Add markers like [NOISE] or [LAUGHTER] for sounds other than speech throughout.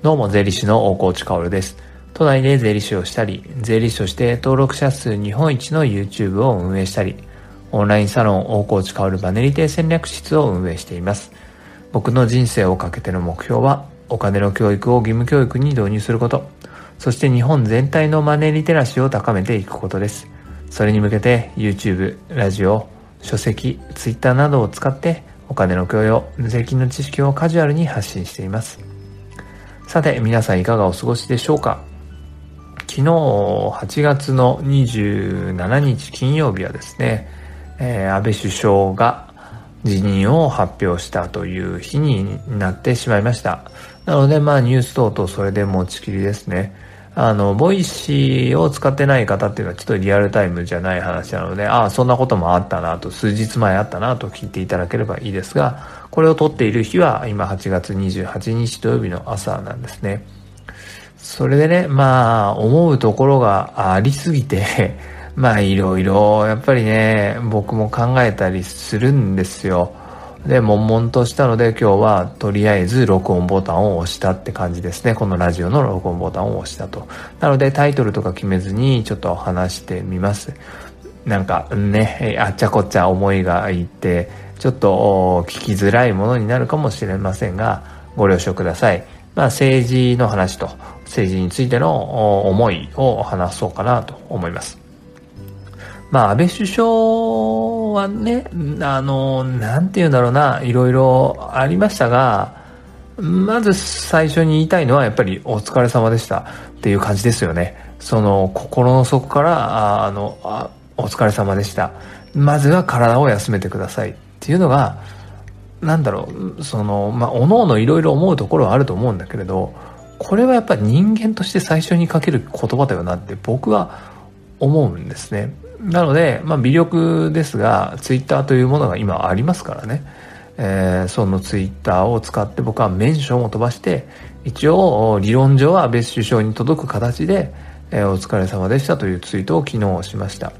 どうも、税理士の大河内薫です。都内で税理士をしたり、税理士として登録者数日本一の YouTube を運営したり、オンラインサロン大河内薫バネリテ戦略室を運営しています。僕の人生をかけての目標は、お金の教育を義務教育に導入すること、そして日本全体のマネーリテラシーを高めていくことです。それに向けて YouTube、ラジオ、書籍、Twitter などを使ってお金の教養、税金の知識をカジュアルに発信しています。さて、皆さんいかがお過ごしでしょうか？昨日8月の27日金曜日はですね、えー、安倍首相が辞任を発表したという日になってしまいました。なので、まあニュース等々それで持ちきりですね。あの、 Voicy を使ってない方っていうのはちょっとリアルタイムじゃない話なので、ああ、そんなこともあったなと、数日前あったなと聞いていただければいいですが、これを撮っている日は今8月28日土曜日の朝なんですね。それでね、まあ、思うところがありすぎて [LAUGHS] まあ、いろいろ、やっぱりね、僕も考えたりするんですよ。で、悶々としたので今日はとりあえず録音ボタンを押したって感じですね。このラジオの録音ボタンを押したと。なのでタイトルとか決めずにちょっと話してみます。なんかね、あっちゃこっちゃ思いがいって、ちょっと聞きづらいものになるかもしれませんが、ご了承ください。まあ、政治の話と政治についての思いを話そうかなと思います。まあ、安倍首相はね、あの、なんて言うんだろうな、いろいろありましたが、まず最初に言いたいのはやっぱりお疲れ様でしたっていう感じですよね。その心の底から、あの、あお疲れ様でした。まずは体を休めてくださいっていうのが、なんだろう、その、まあ、おのおのいろいろ思うところはあると思うんだけれど、これはやっぱり人間として最初にかける言葉だよなって僕は思うんですね。なので、まあ、微力ですが、ツイッターというものが今ありますからね。えー、そのツイッターを使って僕はメンションを飛ばして、一応理論上は安倍首相に届く形で、えー、お疲れ様でしたというツイートを昨日しました。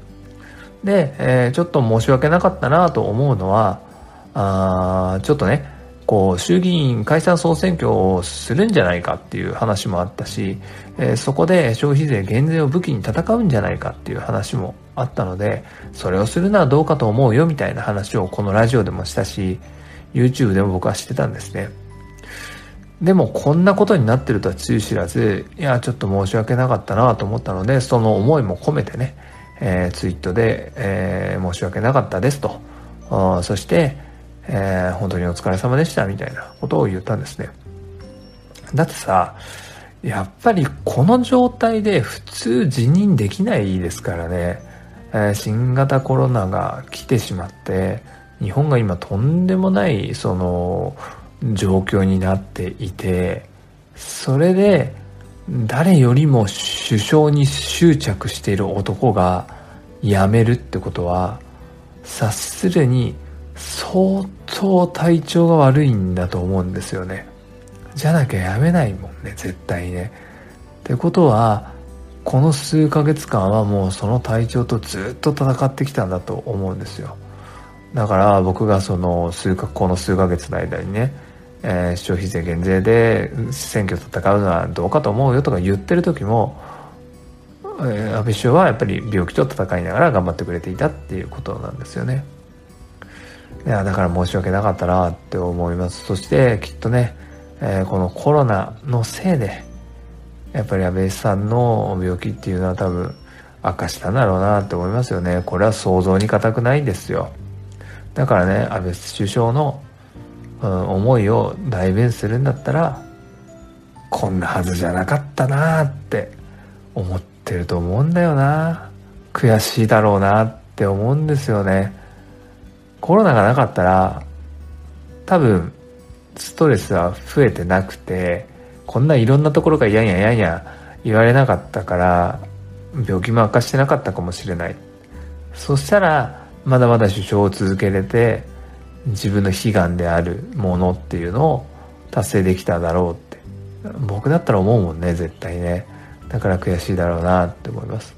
で、えー、ちょっと申し訳なかったなと思うのは、あちょっとね、こう衆議院解散総選挙をするんじゃないかっていう話もあったし、え、そこで消費税減税を武器に戦うんじゃないかっていう話もあったのでそれをするのはどうかと思うよみたいな話をこのラジオでもしたし YouTube でも僕はしてたんですね。でもこんなことになってるとはつゆ知らずいやちょっと申し訳なかったなと思ったのでその思いも込めてね、えー、ツイートで、えー、申し訳なかったですと。そしてえー、本当にお疲れ様でしたみたいなことを言ったんですね。だってさ、やっぱりこの状態で普通辞任できないですからね、え、新型コロナが来てしまって、日本が今とんでもないその状況になっていて、それで誰よりも首相に執着している男が辞めるってことは、察するに相当体調が悪いんだと思うんですよね。じゃなきゃやめないもんね絶対ね。ってことはこの数ヶ月間はもうその体調とずっと戦ってきたんだと思うんですよだから僕がその数かこの数ヶ月の間にね、えー、消費税減税で選挙戦うのはどうかと思うよとか言ってる時も、えー、安倍首相はやっぱり病気と戦いながら頑張ってくれていたっていうことなんですよね。いやだから申し訳なかったなって思いますそしてきっとね、えー、このコロナのせいでやっぱり安倍さんの病気っていうのは多分悪化したんだろうなって思いますよね。これは想像に難くないんですよ。だからね安倍首相の、うん、思いを代弁するんだったらこんなはずじゃなかったなって思ってると思うんだよな。悔しいだろうなって思うんですよね。コロナがなかったら多分ストレスは増えてなくてこんないろんなところがやんややんや言われなかったから病気も悪化してなかったかもしれない。そしたらまだまだ首相を続けれて自分の悲願であるものっていうのを達成できただろうって。僕だったら思うもんね絶対ね。だから悔しいだろうなって思います。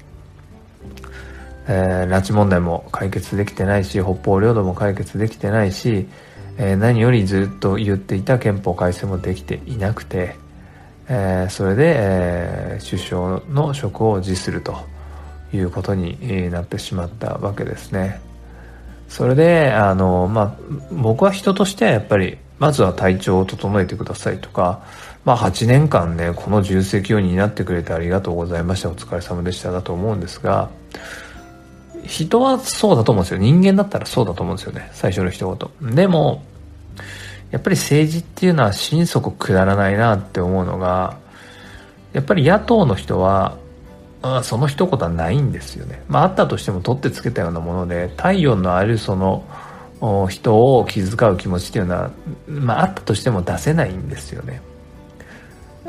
えー、拉致問題も解決できてないし北方領土も解決できてないし、えー、何よりずっと言っていた憲法改正もできていなくて、えー、それで、えー、首相の職を辞するということになってしまったわけですね。それで、あの、まあ、僕は人としてはやっぱり、まずは体調を整えてくださいとか、まあ、8年間ね、この重責を担ってくれてありがとうございました、お疲れ様でしただと思うんですが、人はそうだと思うんですよ。人間だったらそうだと思うんですよね。最初の一言。でも、やっぱり政治っていうのは心底くだらないなって思うのが、やっぱり野党の人は、あその一言はないんですよね。まああったとしても取ってつけたようなもので、体温のあるその人を気遣う気持ちっていうのは、まああったとしても出せないんですよね。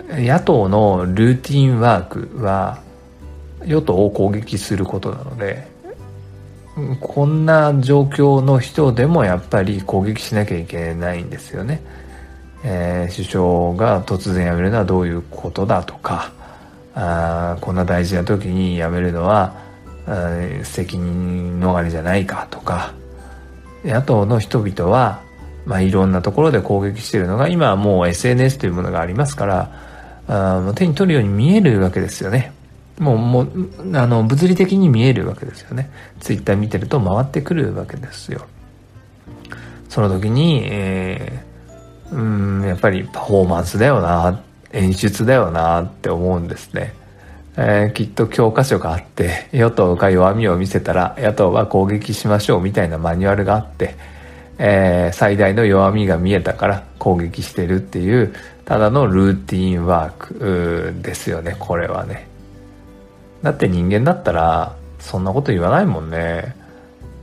野党のルーティンワークは与党を攻撃することなので、こんな状況の人でもやっぱり攻撃しなきゃいけないんですよね。えー、首相が突然辞めるのはどういうことだとか、あこんな大事な時に辞めるのは責任逃れじゃないかとか、野党の人々は、まあ、いろんなところで攻撃しているのが、今はもう SNS というものがありますから、あ手に取るように見えるわけですよね。もう、もう、あの、物理的に見えるわけですよね。ツイッター見てると回ってくるわけですよ。その時に、えー、うん、やっぱりパフォーマンスだよな、演出だよなって思うんですね。えー、きっと教科書があって、与党が弱みを見せたら野党は攻撃しましょうみたいなマニュアルがあって、えー、最大の弱みが見えたから攻撃してるっていう、ただのルーティンワークですよね、これはね。だって人間だったら、そんなこと言わないもんね。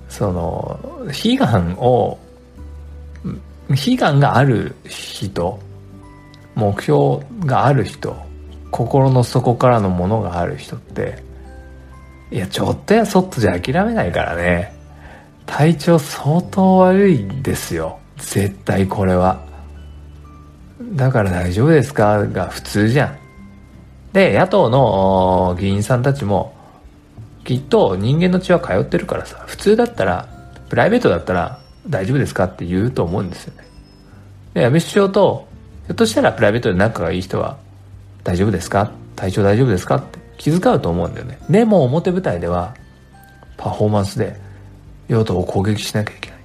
その、悲願を、悲願がある人、目標がある人、心の底からのものがある人って、いや、ちょっとやそっとじゃ諦めないからね。体調相当悪いですよ。絶対これは。だから大丈夫ですか？が普通じゃん。で、野党の議員さんたちも、きっと人間の血は通ってるからさ、普通だったら、プライベートだったら大丈夫ですかって言うと思うんですよね。で、安倍首相と、ひょっとしたらプライベートで仲がいい人は、大丈夫ですか？体調大丈夫ですか？って気遣うと思うんだよね。でも表舞台では、パフォーマンスで、与党を攻撃しなきゃいけない。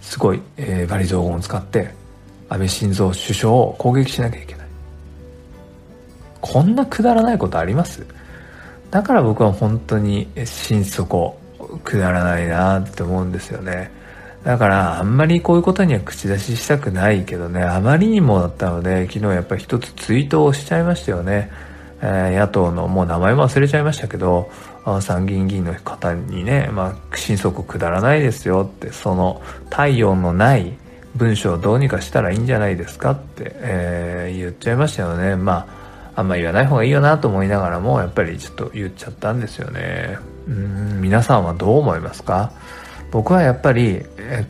すごい、えー、バリ雑言を使って、安倍晋三首相を攻撃しなきゃいけない。こんなくだらないことあります？だから僕は本当に心底くだらないなって思うんですよね。だからあんまりこういうことには口出ししたくないけどね、あまりにもだったので、昨日やっぱり一つツイートをしちゃいましたよね。えー、野党のもう名前も忘れちゃいましたけど、参議院議員の方にね、まあ、心底くだらないですよって、その体温のない文章をどうにかしたらいいんじゃないですかって、えー、言っちゃいましたよね。まああんま言わない方がいいよなと思いながらも、やっぱりちょっと言っちゃったんですよね。うん、皆さんはどう思いますか？僕はやっぱり、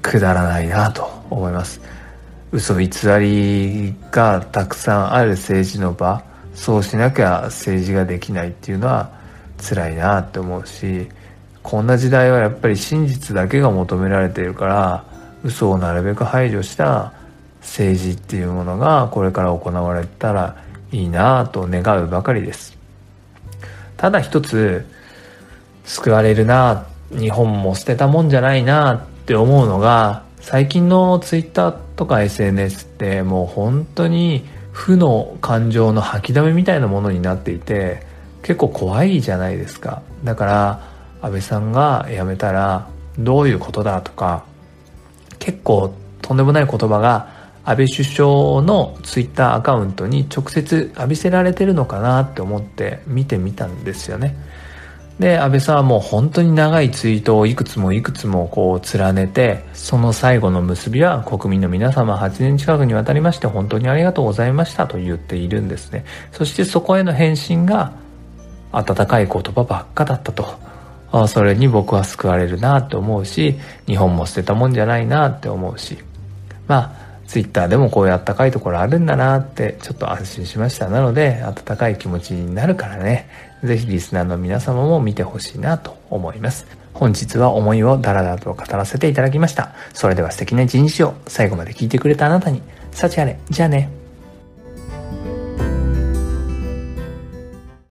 くだらないなと思います。嘘偽りがたくさんある政治の場、そうしなきゃ政治ができないっていうのは辛いなって思うし、こんな時代はやっぱり真実だけが求められているから、嘘をなるべく排除した政治っていうものがこれから行われたらいいなぁと願うばかりです。ただ一つ、救われるな日本も捨てたもんじゃないなって思うのが、最近のツイッターとか SNS ってもう本当に負の感情の吐きだめみたいなものになっていて、結構怖いじゃないですか。だから、安倍さんが辞めたらどういうことだとか、結構とんでもない言葉が安倍首相のツイッターアカウントに直接浴びせられてるのかなって思って見てみたんですよね。で、安倍さんはもう本当に長いツイートをいくつもいくつもこう連ねて、その最後の結びは国民の皆様8年近くにわたりまして本当にありがとうございましたと言っているんですね。そしてそこへの返信が温かい言葉ばっかだったと。あそれに僕は救われるなって思うし、日本も捨てたもんじゃないなって思うし。まあ、ツイッターでもこういうあったかいところあるんだなってちょっと安心しました。なので、温かい気持ちになるからね、ぜひリスナーの皆様も見てほしいなと思います。本日は思いをダラダラと語らせていただきました。それでは素敵な一日を最後まで聞いてくれたあなたに、幸あれ、じゃあね。